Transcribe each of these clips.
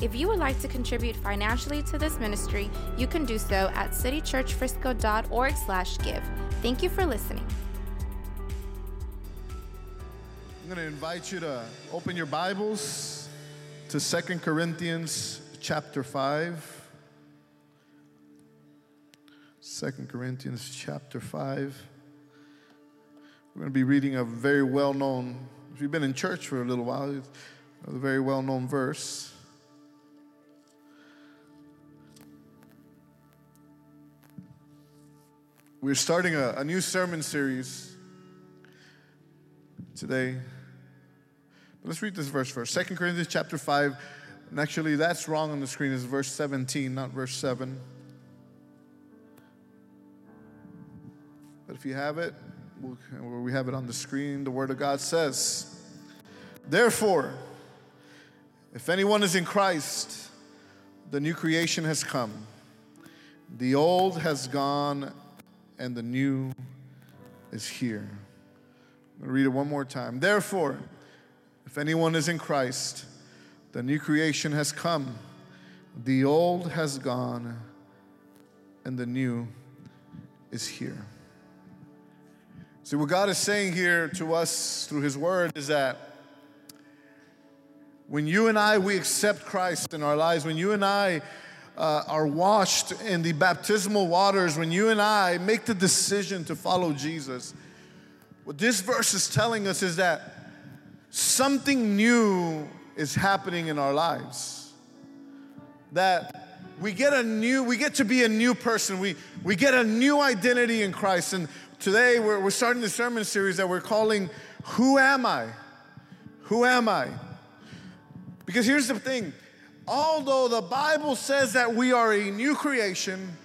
If you would like to contribute financially to this ministry, you can do so at citychurchfrisco.org slash give. Thank you for listening. I'm going to invite you to open your Bibles to Second Corinthians chapter 5. 2 Corinthians chapter 5. We're going to be reading a very well known, if you've been in church for a little while, a very well known verse. We're starting a, a new sermon series today. But let's read this verse first. 2 Corinthians chapter 5. And actually, that's wrong on the screen. It's verse 17, not verse 7. But if you have it, we'll, we have it on the screen. The Word of God says, Therefore, if anyone is in Christ, the new creation has come. The old has gone and the new is here. I'm going to read it one more time. Therefore, if anyone is in Christ, the new creation has come, the old has gone, and the new is here. See, what God is saying here to us through His Word is that when you and I, we accept Christ in our lives, when you and I uh, are washed in the baptismal waters, when you and I make the decision to follow Jesus, what this verse is telling us is that something new is happening in our lives. That we get a new, we get to be a new person. We, we get a new identity in Christ. And today we're, we're starting the sermon series that we're calling Who Am I? Who Am I? Because here's the thing although the Bible says that we are a new creation,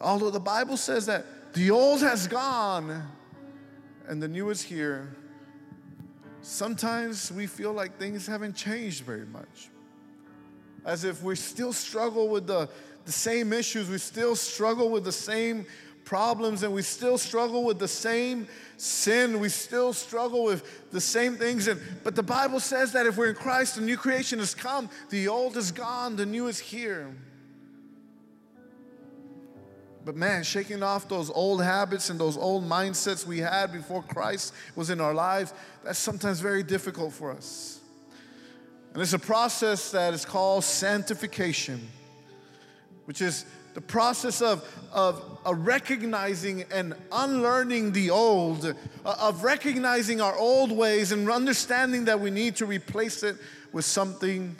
although the Bible says that the old has gone and the new is here, sometimes we feel like things haven't changed very much. As if we still struggle with the, the same issues, we still struggle with the same problems, and we still struggle with the same sin. We still struggle with the same things. And, but the Bible says that if we're in Christ, the new creation has come, the old is gone, the new is here. But man, shaking off those old habits and those old mindsets we had before Christ was in our lives, that's sometimes very difficult for us. And it's a process that is called sanctification, which is the process of, of, recognizing and unlearning the old, uh, of recognizing our old ways and understanding that we need to replace it with something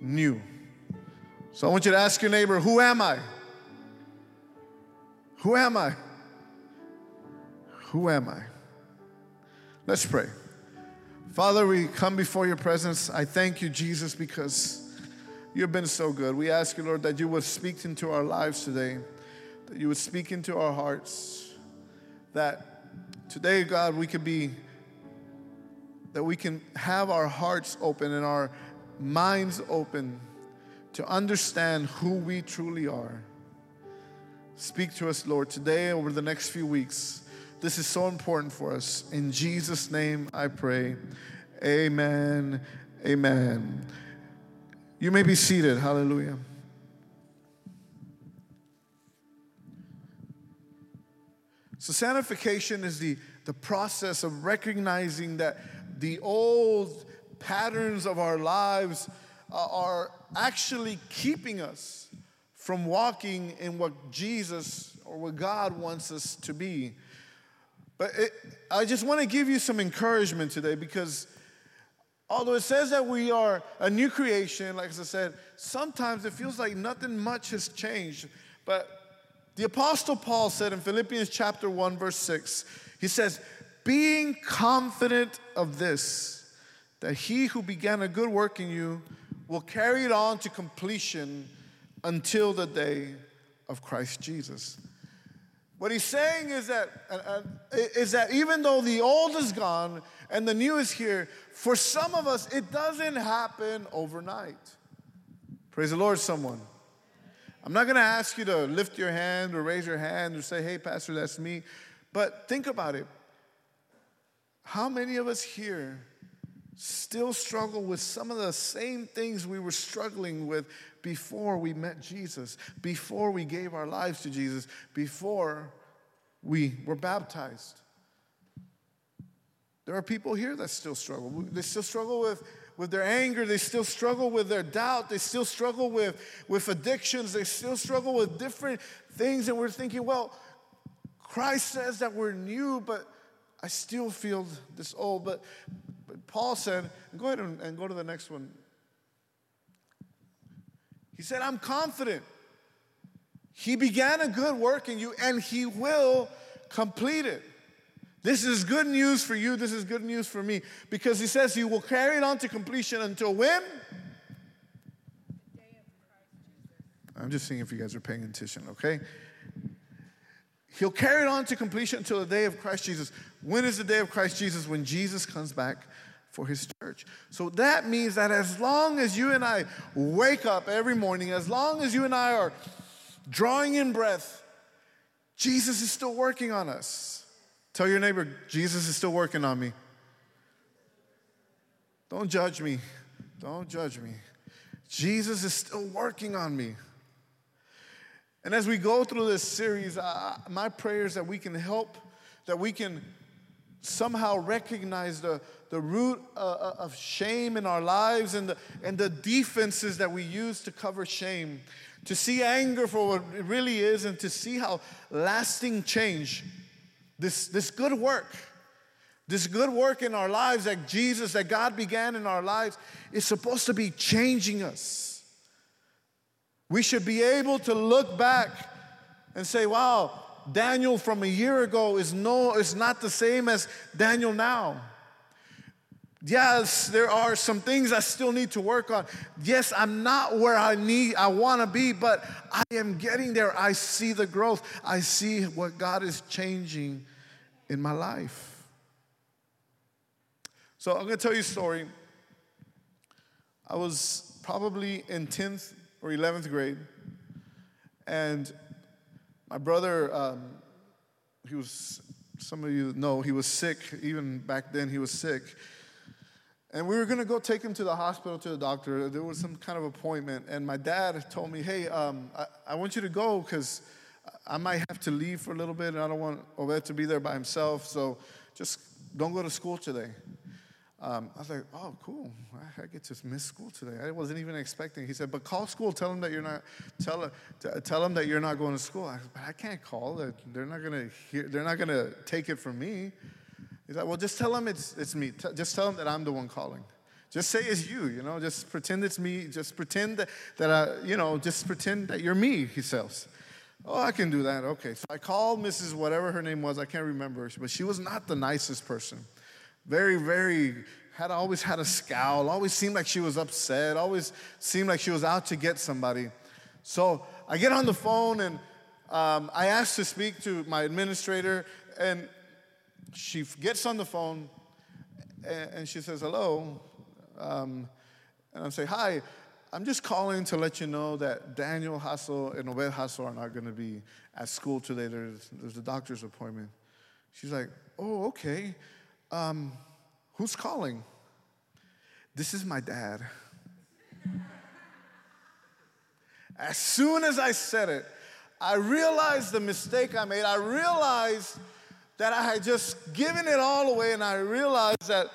new. So I want you to ask your neighbor, Who am I? Who am I? Who am I? Let's pray. Father, we come before your presence. I thank you, Jesus, because you've been so good. We ask you, Lord, that you would speak into our lives today, that you would speak into our hearts, that today, God, we could be, that we can have our hearts open and our minds open to understand who we truly are. Speak to us, Lord, today over the next few weeks. This is so important for us. In Jesus' name I pray. Amen. Amen. You may be seated. Hallelujah. So, sanctification is the, the process of recognizing that the old patterns of our lives uh, are actually keeping us from walking in what Jesus or what God wants us to be. But it, I just want to give you some encouragement today because although it says that we are a new creation, like I said, sometimes it feels like nothing much has changed. But the Apostle Paul said in Philippians chapter 1, verse 6, he says, Being confident of this, that he who began a good work in you will carry it on to completion until the day of Christ Jesus. What he's saying is that, uh, is that even though the old is gone and the new is here, for some of us, it doesn't happen overnight. Praise the Lord, someone. I'm not going to ask you to lift your hand or raise your hand or say, hey, Pastor, that's me. But think about it. How many of us here still struggle with some of the same things we were struggling with before we met Jesus, before we gave our lives to Jesus, before we were baptized? There are people here that still struggle. They still struggle with, with their anger. They still struggle with their doubt. They still struggle with, with addictions. They still struggle with different things. And we're thinking, well, Christ says that we're new, but I still feel this old. But, Paul said, go ahead and, and go to the next one. He said, I'm confident. He began a good work in you and he will complete it. This is good news for you. This is good news for me. Because he says he will carry it on to completion until when? I'm just seeing if you guys are paying attention, okay? He'll carry it on to completion until the day of Christ Jesus. When is the day of Christ Jesus? When Jesus comes back for his church. So that means that as long as you and I wake up every morning, as long as you and I are drawing in breath, Jesus is still working on us. Tell your neighbor, Jesus is still working on me. Don't judge me. Don't judge me. Jesus is still working on me. And as we go through this series, uh, my prayer is that we can help, that we can somehow recognize the, the root uh, uh, of shame in our lives and the, and the defenses that we use to cover shame, to see anger for what it really is, and to see how lasting change this, this good work, this good work in our lives that Jesus, that God began in our lives, is supposed to be changing us. We should be able to look back and say, wow, Daniel from a year ago is no is not the same as Daniel now. Yes, there are some things I still need to work on. Yes, I'm not where I need I want to be, but I am getting there. I see the growth. I see what God is changing in my life. So I'm going to tell you a story. I was probably in 10th or 11th grade, and my brother, um, he was, some of you know, he was sick. Even back then, he was sick. And we were gonna go take him to the hospital to the doctor. There was some kind of appointment, and my dad told me, "Hey, um, I, I want you to go because I might have to leave for a little bit, and I don't want Obed to be there by himself, so just don't go to school today. Um, I was like, oh, cool. I, get to miss school today. I wasn't even expecting. He said, but call school. Tell them that you're not. Tell, tell them that you're not going to school. I said, but I can't call. They're not gonna hear. They're not gonna take it from me. He's like, well, just tell them it's it's me. Just tell them that I'm the one calling. Just say it's you. You know, just pretend it's me. Just pretend that, that I, you know, just pretend that you're me. He says. Oh, I can do that. Okay. So I called Mrs. whatever her name was. I can't remember. But she was not the nicest person. Very, very, had always had a scowl. Always seemed like she was upset. Always seemed like she was out to get somebody. So I get on the phone and um, I ask to speak to my administrator. And she gets on the phone and, she says, hello. Um, and I'm saying, hi. I'm just calling to let you know that Daniel Hassel and Obed Hassel are not going to be at school today. There's, there's a doctor's appointment. She's like, Oh, okay. Um, who's calling? This is my dad. as soon as I said it, I realized the mistake I made. I realized that I had just given it all away, and I realized that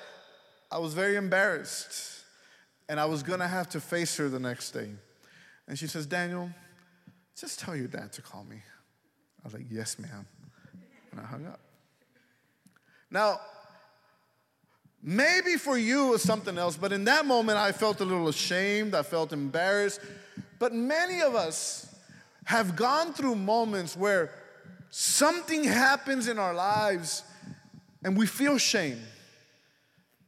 I was very embarrassed and I was gonna have to face her the next day. And she says, Daniel, just tell your dad to call me. I was like, Yes, ma'am. And I hung up. Now, maybe for you it was something else, but in that moment I felt a little ashamed, I felt embarrassed. But many of us have gone through moments where something happens in our lives and we feel shame,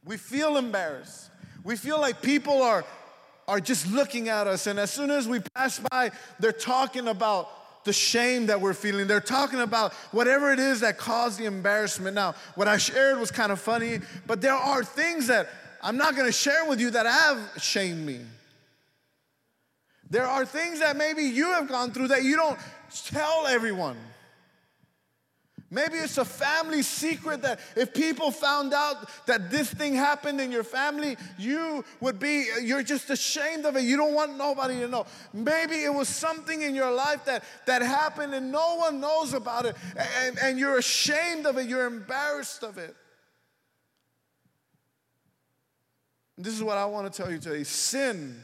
we feel embarrassed. We feel like people are, are just looking at us, and as soon as we pass by, they're talking about the shame that we're feeling. They're talking about whatever it is that caused the embarrassment. Now, what I shared was kind of funny, but there are things that I'm not gonna share with you that have shamed me. There are things that maybe you have gone through that you don't tell everyone. Maybe it's a family secret that if people found out that this thing happened in your family, you would be, you're just ashamed of it. You don't want nobody to know. Maybe it was something in your life that, that happened and no one knows about it, and, and you're ashamed of it, you're embarrassed of it. This is what I want to tell you today sin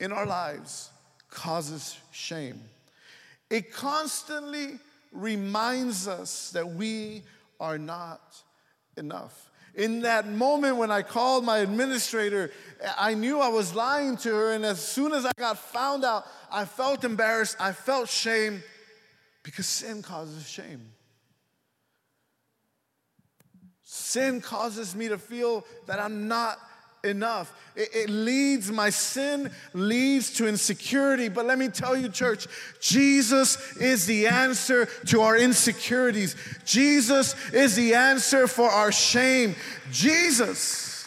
in our lives causes shame. It constantly reminds us that we are not enough. In that moment when I called my administrator, I knew I was lying to her, and as soon as I got found out, I felt embarrassed, I felt shame because sin causes shame. Sin causes me to feel that I'm not enough. It, it, leads, my sin leads to insecurity. But let me tell you, church, Jesus is the answer to our insecurities. Jesus is the answer for our shame. Jesus.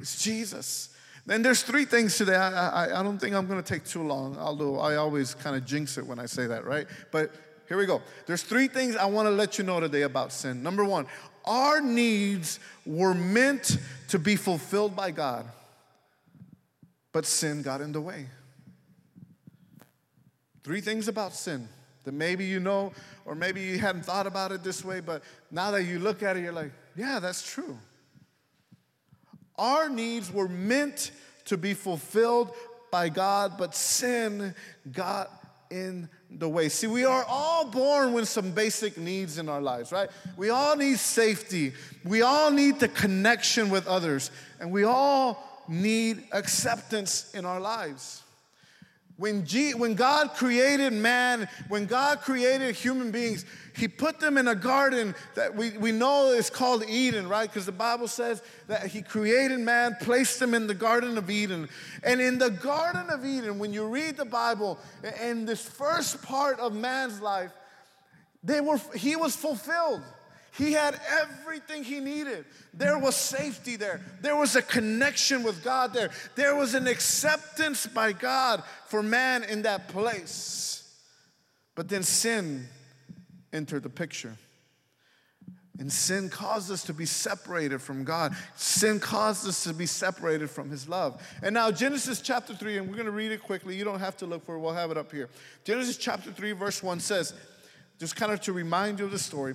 It's Jesus. Then there's three things today. I, I, I don't think I'm going to take too long, although I always kind of jinx it when I say that, right? But here we go. There's three things I want to let you know today about sin. Number one, our needs were meant to be fulfilled by God, but sin got in the way. Three things about sin that maybe you know, or maybe you hadn't thought about it this way, but now that you look at it, you're like, yeah, that's true. Our needs were meant to be fulfilled by God, but sin got in the way. See, we are all born with some basic needs in our lives, right? We all need safety. We all need the connection with others. And we all need acceptance in our lives. When, G, when God created man, when God created human beings, He put them in a garden that we, we know is called Eden, right? Because the Bible says that He created man, placed them in the Garden of Eden. And in the Garden of Eden, when you read the Bible, in this first part of man's life, they were, he was fulfilled. He had everything he needed. There was safety there. There was a connection with God there. There was an acceptance by God for man in that place. But then sin entered the picture. And sin caused us to be separated from God. Sin caused us to be separated from His love. And now, Genesis chapter 3, and we're going to read it quickly. You don't have to look for it, we'll have it up here. Genesis chapter 3, verse 1 says, just kind of to remind you of the story.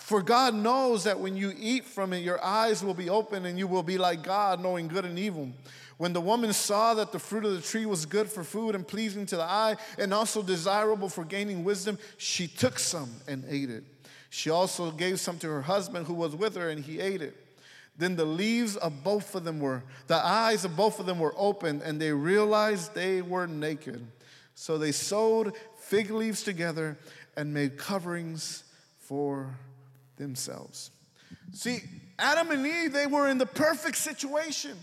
For God knows that when you eat from it, your eyes will be open and you will be like God, knowing good and evil. When the woman saw that the fruit of the tree was good for food and pleasing to the eye and also desirable for gaining wisdom, she took some and ate it. She also gave some to her husband who was with her, and he ate it. Then the leaves of both of them were, the eyes of both of them were opened, and they realized they were naked. So they sewed fig leaves together and made coverings for themselves. See, Adam and Eve, they were in the perfect situation.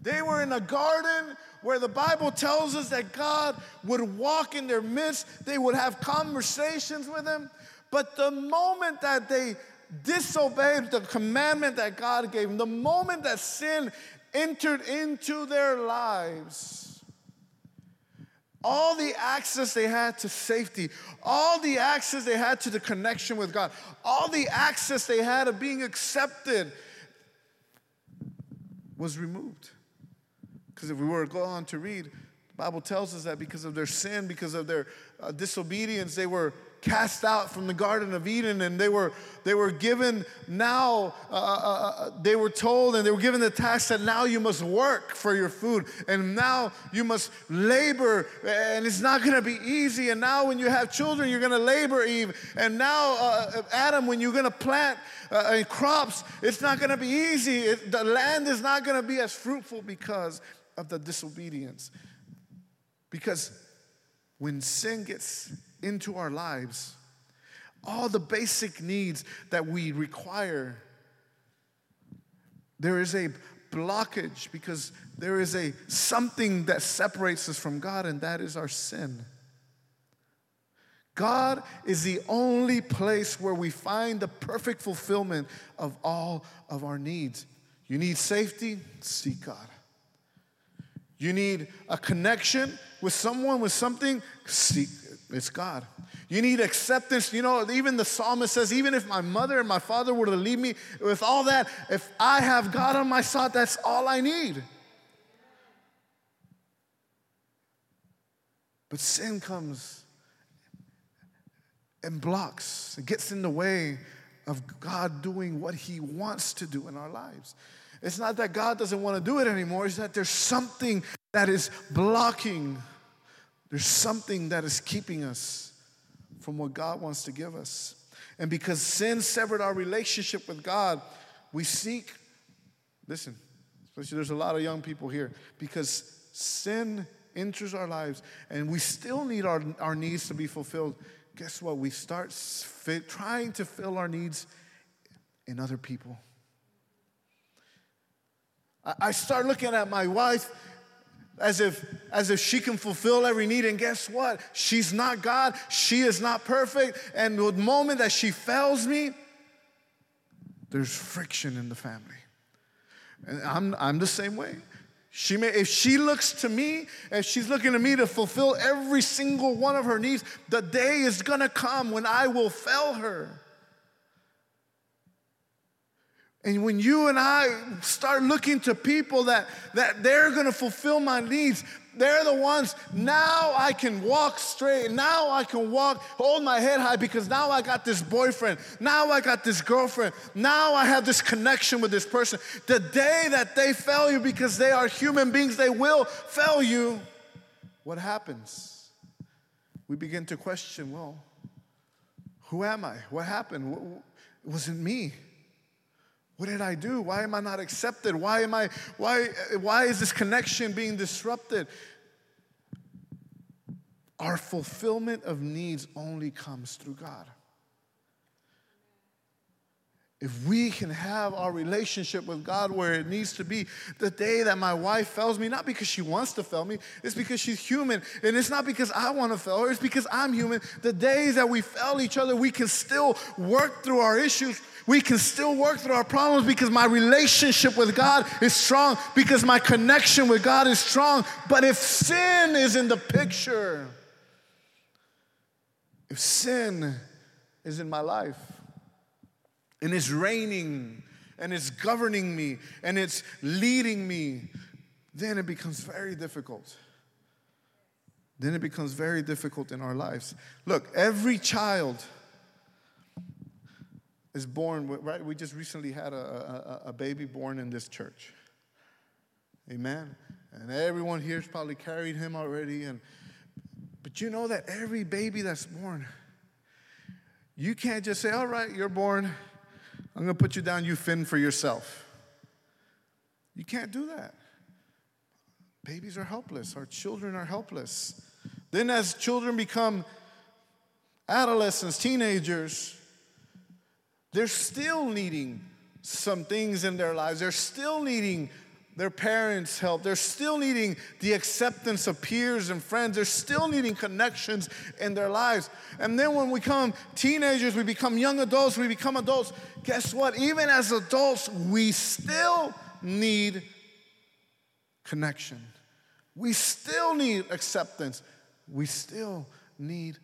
They were in a garden where the Bible tells us that God would walk in their midst, they would have conversations with Him. But the moment that they disobeyed the commandment that God gave them, the moment that sin entered into their lives, all the access they had to safety, all the access they had to the connection with God, all the access they had of being accepted was removed. Because if we were to go on to read, the Bible tells us that because of their sin, because of their uh, disobedience, they were cast out from the Garden of Eden and they were, they were given now, uh, uh, uh, they were told and they were given the task that now you must work for your food and now you must labor and it's not going to be easy. And now when you have children, you're going to labor, Eve. And now, uh, Adam, when you're going to plant uh, crops, it's not going to be easy. It, the land is not going to be as fruitful because of the disobedience. Because when sin gets into our lives, all the basic needs that we require, there is a blockage because there is a something that separates us from God, and that is our sin. God is the only place where we find the perfect fulfillment of all of our needs. You need safety? Seek God. You need a connection with someone, with something? Seek it's God. You need acceptance. You know, even the psalmist says, even if my mother and my father were to leave me with all that, if I have God on my side, that's all I need. But sin comes and blocks, it gets in the way of God doing what He wants to do in our lives. It's not that God doesn't want to do it anymore, it's that there's something that is blocking there's something that is keeping us from what God wants to give us. And because sin severed our relationship with God, we seek, listen, especially there's a lot of young people here, because sin enters our lives and we still need our, our needs to be fulfilled. Guess what? We start trying to fill our needs in other people. I, I start looking at my wife as if as if she can fulfill every need. And guess what? She's not god. She is not perfect. And the moment that she fails me there's friction in the family. And i'm, I'm the same way. She may, if she looks to me, if she's looking to me to fulfill every single one of her needs, the day is gonna come when I will fail her. And when you and I start looking to people that, that they're gonna fulfill my needs, they're the ones, now I can walk straight. Now I can walk, hold my head high because now I got this boyfriend. Now I got this girlfriend. Now I have this connection with this person. The day that they fail you because they are human beings, they will fail you. What happens? We begin to question well, who am I? What happened? Was it me? What did I do? Why am I not accepted? Why am I why why is this connection being disrupted? Our fulfillment of needs only comes through God. If we can have our relationship with God where it needs to be, the day that my wife fails me, not because she wants to fail me, it's because she's human. And it's not because I want to fail her, it's because I'm human. The days that we fail each other, we can still work through our issues. We can still work through our problems because my relationship with God is strong, because my connection with God is strong. But if sin is in the picture, if sin is in my life, and it's reigning and it's governing me and it's leading me, then it becomes very difficult. Then it becomes very difficult in our lives. Look, every child is born, right? We just recently had a, a, a baby born in this church. Amen. And everyone here's probably carried him already. And but you know that every baby that's born, you can't just say, all right, you're born. I'm going to put you down, you fend for yourself. You can't do that. Babies are helpless, our children are helpless. Then, as children become adolescents, teenagers, they're still needing some things in their lives. They're still needing their parents' help. They're still needing the acceptance of peers and friends. They're still needing connections in their lives. And then when we become teenagers, we become young adults, we become adults. Guess what? Even as adults, we still need connection. We still need acceptance. We still need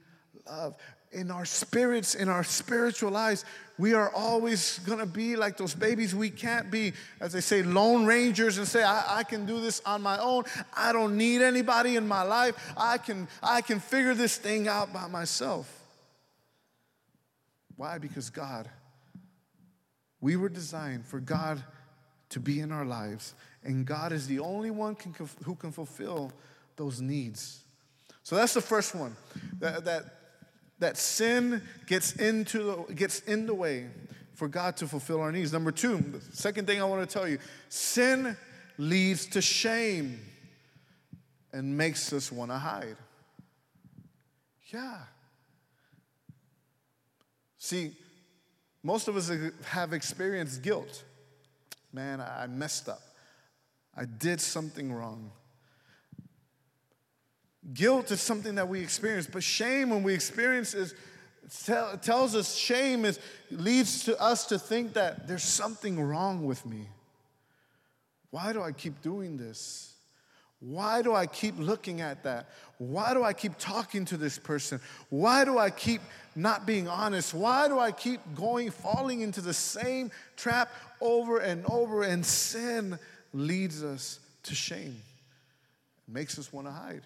love in our spirits, in our spiritual lives, we are always gonna be like those babies. We can't be, as they say, lone rangers and say, I, I, can do this on my own. I don't need anybody in my life. I can, I can figure this thing out by myself. Why? Because God, we were designed for God to be in our lives, and God is the only one can, who can fulfill those needs. So that's the first one. That, that, that sin gets into the, gets in the way for God to fulfill our needs. Number two, the second thing I want to tell you sin leads to shame and makes us want to hide. Yeah. See, most of us have experienced guilt. Man, I messed up. I did something wrong. Guilt is something that we experience, but shame, when we experience, is tell, tells us shame is leads to us to think that there's something wrong with me. Why do I keep doing this? Why do I keep looking at that? Why do I keep talking to this person? Why do I keep not being honest? Why do I keep going, falling into the same trap over and over? And sin leads us to shame, it makes us want to hide.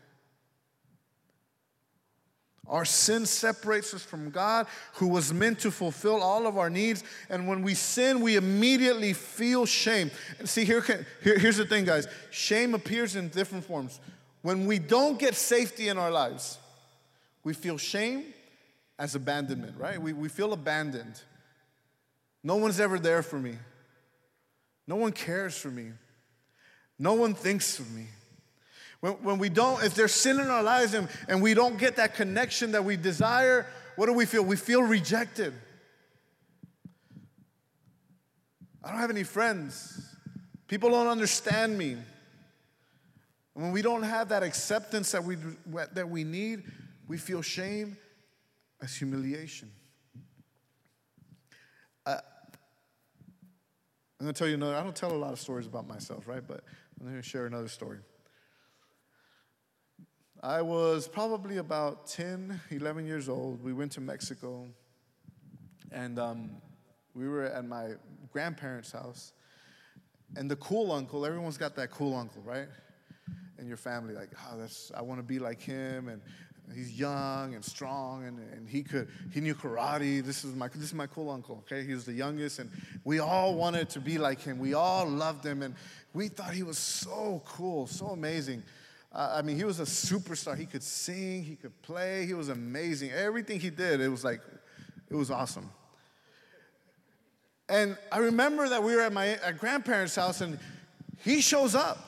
Our sin separates us from God, who was meant to fulfill all of our needs. And when we sin, we immediately feel shame. And see, here, here, here's the thing, guys shame appears in different forms. When we don't get safety in our lives, we feel shame as abandonment, right? We, we feel abandoned. No one's ever there for me. No one cares for me. No one thinks of me. When, when we don't, if there's sin in our lives and, and we don't get that connection that we desire, what do we feel? We feel rejected. I don't have any friends. People don't understand me. And when we don't have that acceptance that we, that we need, we feel shame as humiliation. Uh, I'm going to tell you another, I don't tell a lot of stories about myself, right? But I'm going to share another story. I was probably about 10, 11 years old. We went to Mexico, and um, we were at my grandparents' house. And the cool uncle, everyone's got that cool uncle, right? In your family, like, oh, that's, I want to be like him. And he's young and strong, and, and he could, he knew karate. This is my, this is my cool uncle, okay? He was the youngest, and we all wanted to be like him. We all loved him, and we thought he was so cool, so amazing. Uh, I mean, he was a superstar. He could sing, he could play, he was amazing. Everything he did, it was like, it was awesome. And I remember that we were at my at grandparents' house and he shows up.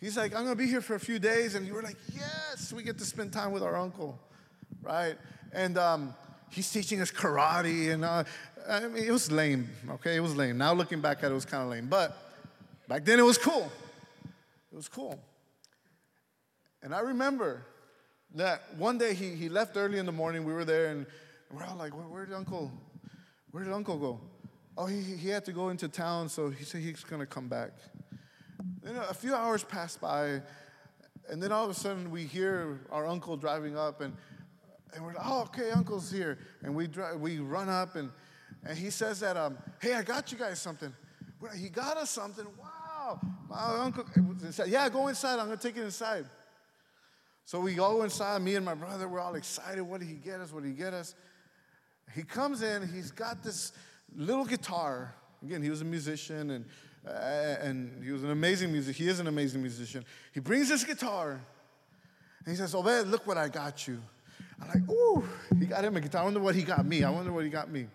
He's like, I'm gonna be here for a few days. And you were like, yes, we get to spend time with our uncle, right? And um, he's teaching us karate. And uh, I mean, it was lame, okay? It was lame. Now looking back at it, it was kind of lame. But back then it was cool. It was cool. And I remember that one day he, he left early in the morning. We were there and we're all like, where, where did Uncle, where did Uncle go? Oh, he, he had to go into town, so he said he's gonna come back. Then a few hours passed by, and then all of a sudden we hear our uncle driving up, and, and we're like, oh, okay, Uncle's here. And we, drive, we run up, and, and he says that, um, hey, I got you guys something. He got us something. Wow. My uncle said, yeah, go inside. I'm gonna take it inside. So we go inside, me and my brother, we're all excited. What did he get us? What did he get us? He comes in, he's got this little guitar. Again, he was a musician and, uh, and he was an amazing musician. He is an amazing musician. He brings this guitar and he says, Obed, look what I got you. I'm like, ooh, he got him a guitar. I wonder what he got me. I wonder what he got me.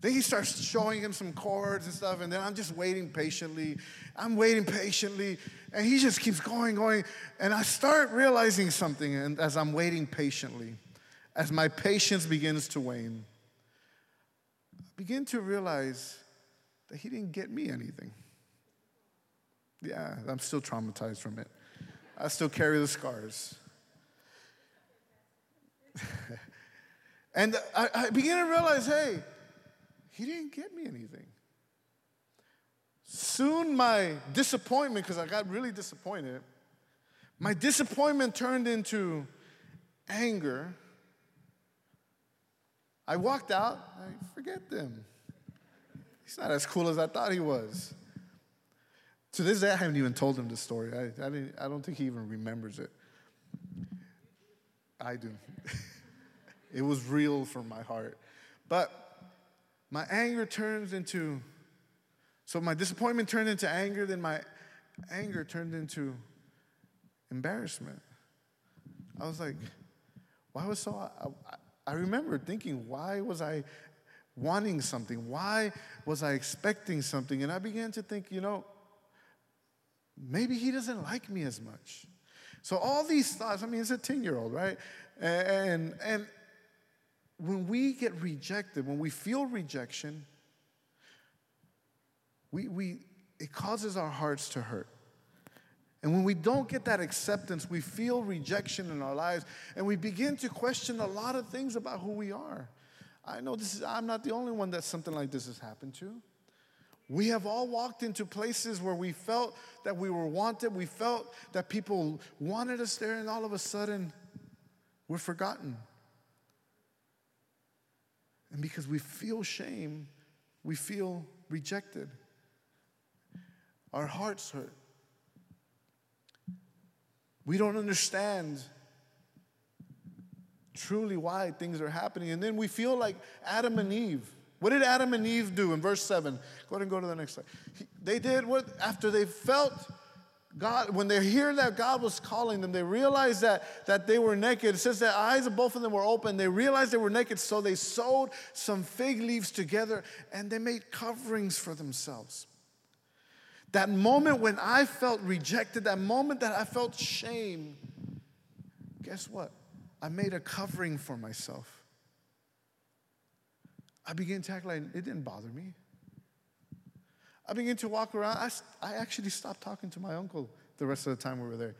Then he starts showing him some chords and stuff, and then I'm just waiting patiently. I'm waiting patiently, and he just keeps going, going. And I start realizing something and as I'm waiting patiently, as my patience begins to wane. I begin to realize that he didn't get me anything. Yeah, I'm still traumatized from it. I still carry the scars. and I, I begin to realize hey, he didn't get me anything. Soon, my disappointment, because I got really disappointed, my disappointment turned into anger. I walked out, I forget them. He's not as cool as I thought he was. To this day, I haven't even told him the story. I, I, I don't think he even remembers it. I do. It was real from my heart. But my anger turns into, so my disappointment turned into anger, then my anger turned into embarrassment. I was like, why was so, I, I remember thinking, why was I wanting something? Why was I expecting something? And I began to think, you know, maybe he doesn't like me as much. So all these thoughts, I mean, it's a 10 year old, right? And, and when we get rejected, when we feel rejection, we, we, it causes our hearts to hurt. And when we don't get that acceptance, we feel rejection in our lives and we begin to question a lot of things about who we are. I know this is, I'm not the only one that something like this has happened to. We have all walked into places where we felt that we were wanted, we felt that people wanted us there, and all of a sudden, we're forgotten. And because we feel shame, we feel rejected. Our hearts hurt. We don't understand truly why things are happening. And then we feel like Adam and Eve. What did Adam and Eve do in verse 7? Go ahead and go to the next slide. They did what? After they felt God, when they hear that God was calling them, they realized that, that they were naked. It says that eyes of both of them were open. They realized they were naked, so they sewed some fig leaves together and they made coverings for themselves. That moment when I felt rejected, that moment that I felt shame, guess what? I made a covering for myself. I began to act like it didn't bother me. I began to walk around. I, I actually stopped talking to my uncle the rest of the time we were there.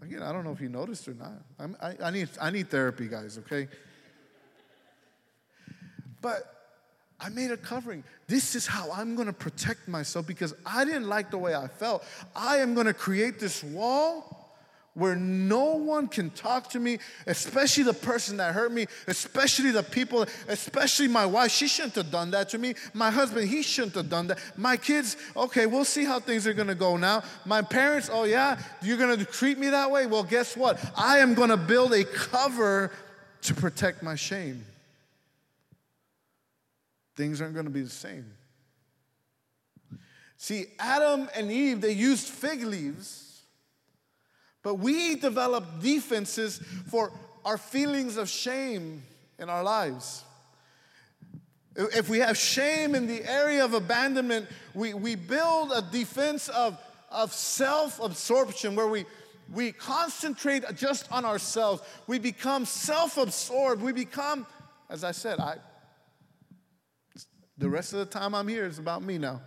Again, I don't know if he noticed or not. I, I, need, I need therapy, guys, okay? But I made a covering. This is how I'm gonna protect myself because I didn't like the way I felt. I am gonna create this wall where no one can talk to me, especially the person that hurt me, especially the people, especially my wife. She shouldn't have done that to me. My husband, he shouldn't have done that. My kids, okay, we'll see how things are gonna go now. My parents, oh yeah, you're gonna treat me that way? Well, guess what? I am gonna build a cover to protect my shame. Things aren't gonna be the same. See, Adam and Eve, they used fig leaves but we develop defenses for our feelings of shame in our lives. If we have shame in the area of abandonment, we, we build a defense of, of self absorption where we, we concentrate just on ourselves. We become self absorbed. We become, as I said, I, the rest of the time I'm here is about me now.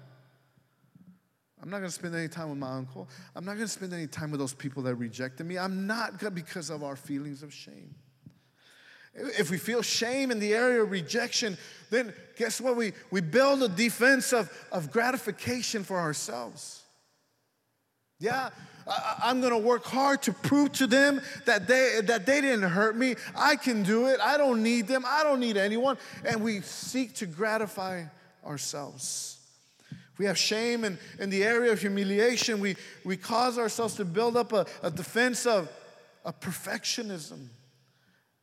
I'm not going to spend any time with my uncle. I'm not going to spend any time with those people that rejected me. I'm not going because of our feelings of shame. If we feel shame in the area of rejection, then guess what? We, we build a defense of, of gratification for ourselves. Yeah, I, am going to work hard to prove to them that they, that they didn't hurt me. I can do it. I don't need them. I don't need anyone. And we seek to gratify ourselves we have shame in, in the area of humiliation, we, we cause ourselves to build up a, a defense of, of perfectionism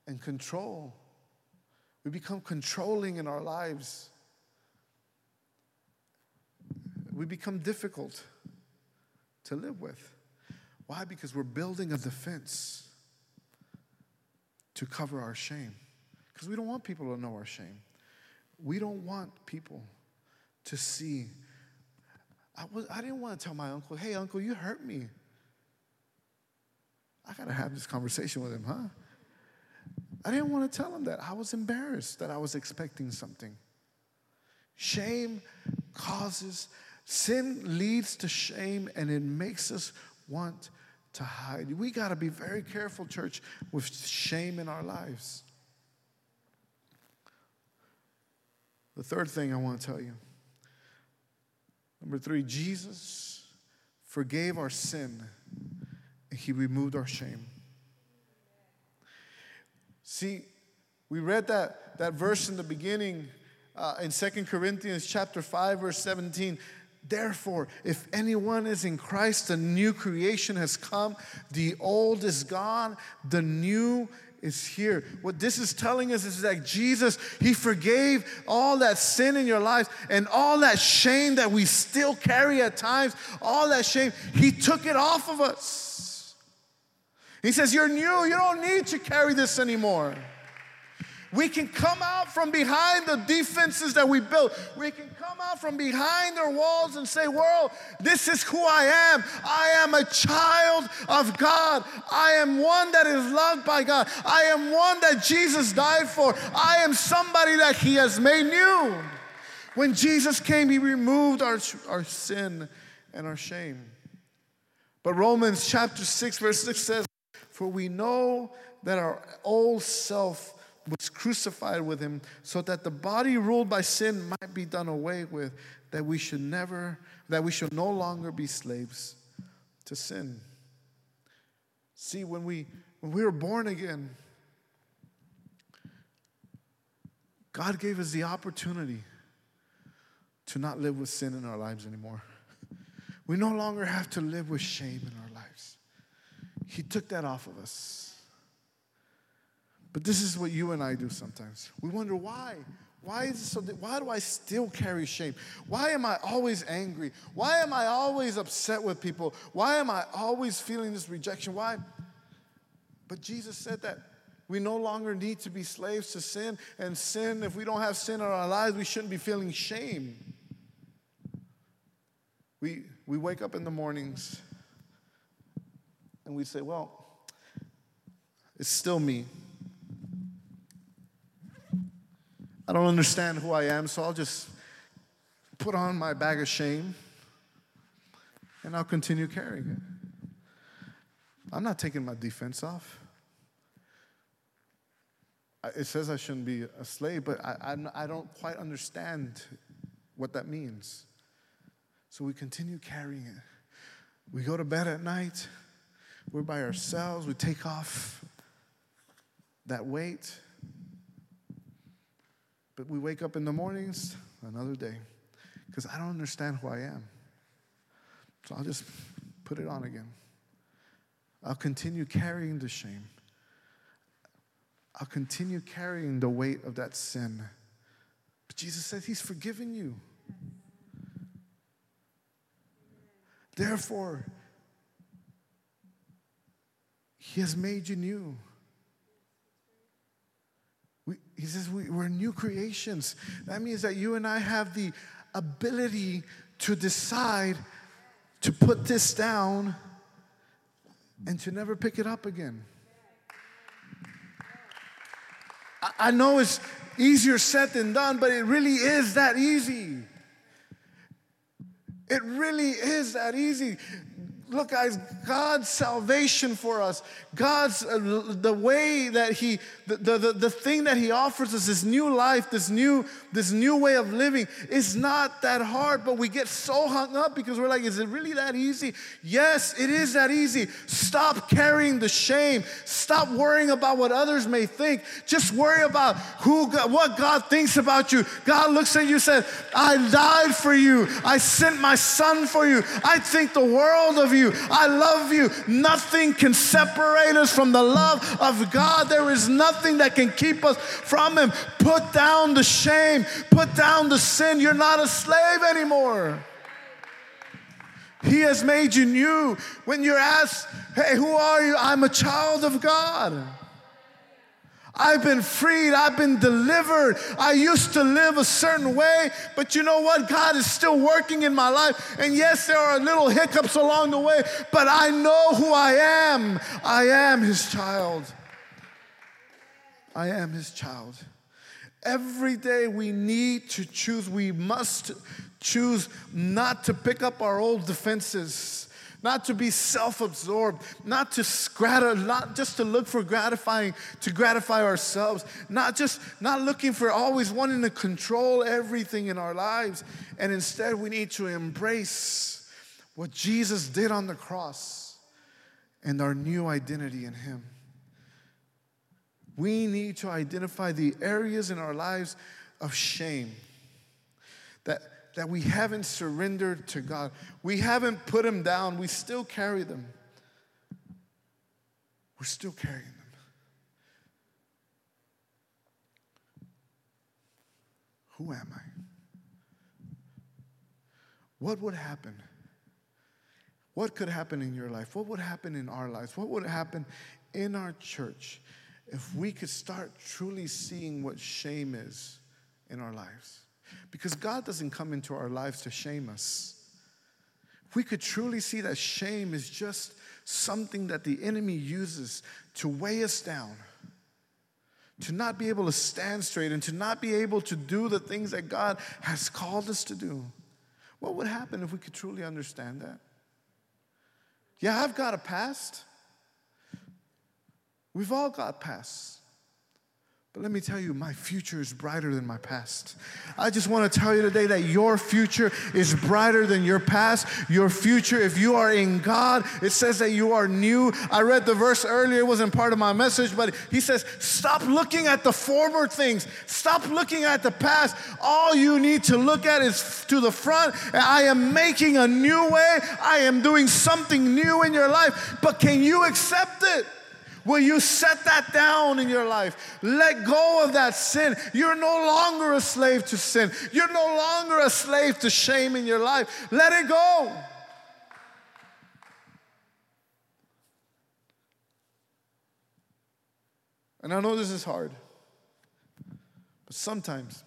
and control. We become controlling in our lives. We become difficult to live with. Why? Because we're building a defense to cover our shame. Because we don't want people to know our shame. We don't want people to see I, was, I didn't want to tell my uncle, hey, uncle, you hurt me. I got to have this conversation with him, huh? I didn't want to tell him that. I was embarrassed that I was expecting something. Shame causes, sin leads to shame, and it makes us want to hide. We got to be very careful, church, with shame in our lives. The third thing I want to tell you Number three, Jesus forgave our sin and he removed our shame. See, we read that, that verse in the beginning uh, in Second Corinthians chapter 5, verse 17. Therefore, if anyone is in Christ, a new creation has come. The old is gone, the new is here. What this is telling us is that Jesus, He forgave all that sin in your lives and all that shame that we still carry at times, all that shame, He took it off of us. He says, You're new, you don't need to carry this anymore. We can come out from behind the defenses that we built. We can come out from behind our walls and say, World, this is who I am. I am a child of God. I am one that is loved by God. I am one that Jesus died for. I am somebody that He has made new. When Jesus came, He removed our, our sin and our shame. But Romans chapter 6, verse 6 says, For we know that our old self was crucified with him so that the body ruled by sin might be done away with, that we should never, that we should no longer be slaves to sin. See, when we when we were born again, God gave us the opportunity to not live with sin in our lives anymore. We no longer have to live with shame in our lives. He took that off of us. But this is what you and I do sometimes. We wonder why. Why is it so? Why do I still carry shame? Why am I always angry? Why am I always upset with people? Why am I always feeling this rejection? Why? But Jesus said that we no longer need to be slaves to sin, and sin, if we don't have sin in our lives, we shouldn't be feeling shame. We, we wake up in the mornings and we say, Well, it's still me. I don't understand who I am, so I'll just put on my bag of shame and I'll continue carrying it. I'm not taking my defense off. It says I shouldn't be a slave, but I, I, don't quite understand what that means. So we continue carrying it. We go to bed at night, we're by ourselves, we take off that weight but we wake up in the mornings, another day, because I don't understand who I am. So I'll just put it on again. I'll continue carrying the shame. I'll continue carrying the weight of that sin. But Jesus said He's forgiven you. Therefore, He has made you new. He says we, we're new creations. That means that you and I have the ability to decide to put this down and to never pick it up again. I, I know it's easier said than done, but it really is that easy. It really is that easy. Look, guys, God's salvation for us, God's, uh, the way that He, the, the, the thing that He offers us, this new life, this new, this new way of living, is not that hard, but we get so hung up because we're like, is it really that easy? Yes, it is that easy. Stop carrying the shame. Stop worrying about what others may think. Just worry about who, God, what God thinks about you. God looks at you and says, I died for you. I sent my son for you. I think the world of you you. I love you. Nothing can separate us from the love of God. There is nothing that can keep us from Him. Put down the shame, put down the sin. You're not a slave anymore. He has made you new. When you're asked, Hey, who are you? I'm a child of God. I've been freed. I've been delivered. I used to live a certain way, but you know what? God is still working in my life. And yes, there are little hiccups along the way, but I know who I am. I am His child. I am His child. Every day we need to choose, we must choose not to pick up our old defenses not to be self-absorbed, not to scrat- not just to look for gratifying, to gratify ourselves, not just not looking for always wanting to control everything in our lives, and instead we need to embrace what Jesus did on the cross and our new identity in Him. We need to identify the areas in our lives of shame that that we haven't surrendered to God. We haven't put them down. We still carry them. We're still carrying them. Who am I? What would happen? What could happen in your life? What would happen in our lives? What would happen in our church if we could start truly seeing what shame is in our lives? Because God doesn't come into our lives to shame us. We could truly see that shame is just something that the enemy uses to weigh us down, to not be able to stand straight, and to not be able to do the things that God has called us to do. What would happen if we could truly understand that? Yeah, I've got a past. We've all got pasts. But let me tell you, my future is brighter than my past. I just want to tell you today that your future is brighter than your past. Your future, if you are in God, it says that you are new. I read the verse earlier, it wasn't part of my message, but he says, Stop looking at the former things, stop looking at the past. All you need to look at is to the front. I am making a new way, I am doing something new in your life, but can you accept it? Will you set that down in your life? Let go of that sin. You're no longer a slave to sin. You're no longer a slave to shame in your life. Let it go. And I know this is hard, but sometimes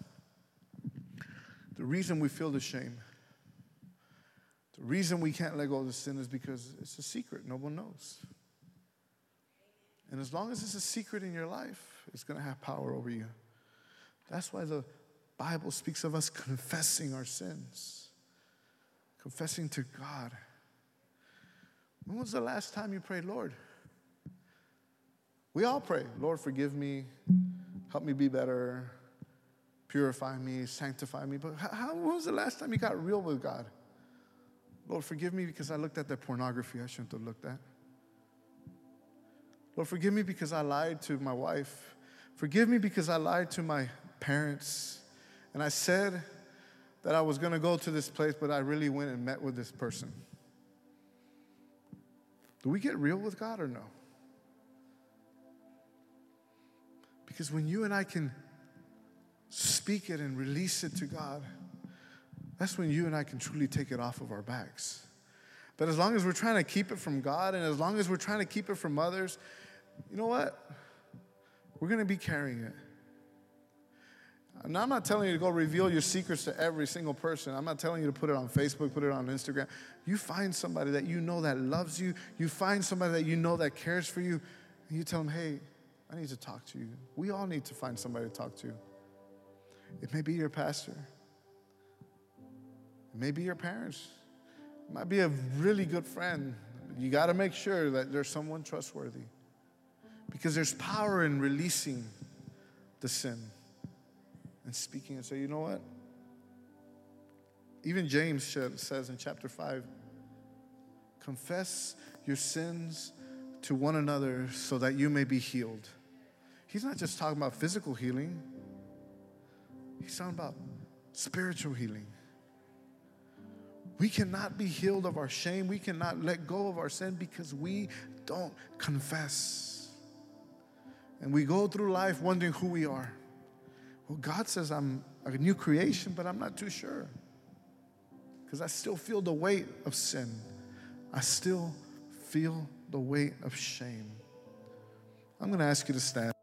the reason we feel the shame, the reason we can't let go of the sin is because it's a secret. No one knows. And as long as it's a secret in your life, it's going to have power over you. That's why the Bible speaks of us confessing our sins, confessing to God. When was the last time you prayed, Lord? We all pray, Lord, forgive me, help me be better, purify me, sanctify me. But how, when was the last time you got real with God? Lord, forgive me because I looked at that pornography I shouldn't have looked at. Lord, forgive me because I lied to my wife. Forgive me because I lied to my parents. And I said that I was going to go to this place, but I really went and met with this person. Do we get real with God or no? Because when you and I can speak it and release it to God, that's when you and I can truly take it off of our backs. But as long as we're trying to keep it from God and as long as we're trying to keep it from others, you know what? We're going to be carrying it. Now, I'm not telling you to go reveal your secrets to every single person. I'm not telling you to put it on Facebook, put it on Instagram. You find somebody that you know that loves you. You find somebody that you know that cares for you. And you tell them, hey, I need to talk to you. We all need to find somebody to talk to. It may be your pastor, it may be your parents, it might be a really good friend. You got to make sure that there's someone trustworthy. Because there's power in releasing the sin and speaking and say, you know what? Even James says in chapter 5 confess your sins to one another so that you may be healed. He's not just talking about physical healing, he's talking about spiritual healing. We cannot be healed of our shame. We cannot let go of our sin because we don't confess. And we go through life wondering who we are. Well, God says I'm a new creation, but I'm not too sure. Because I still feel the weight of sin. I still feel the weight of shame. I'm going to ask you to stand.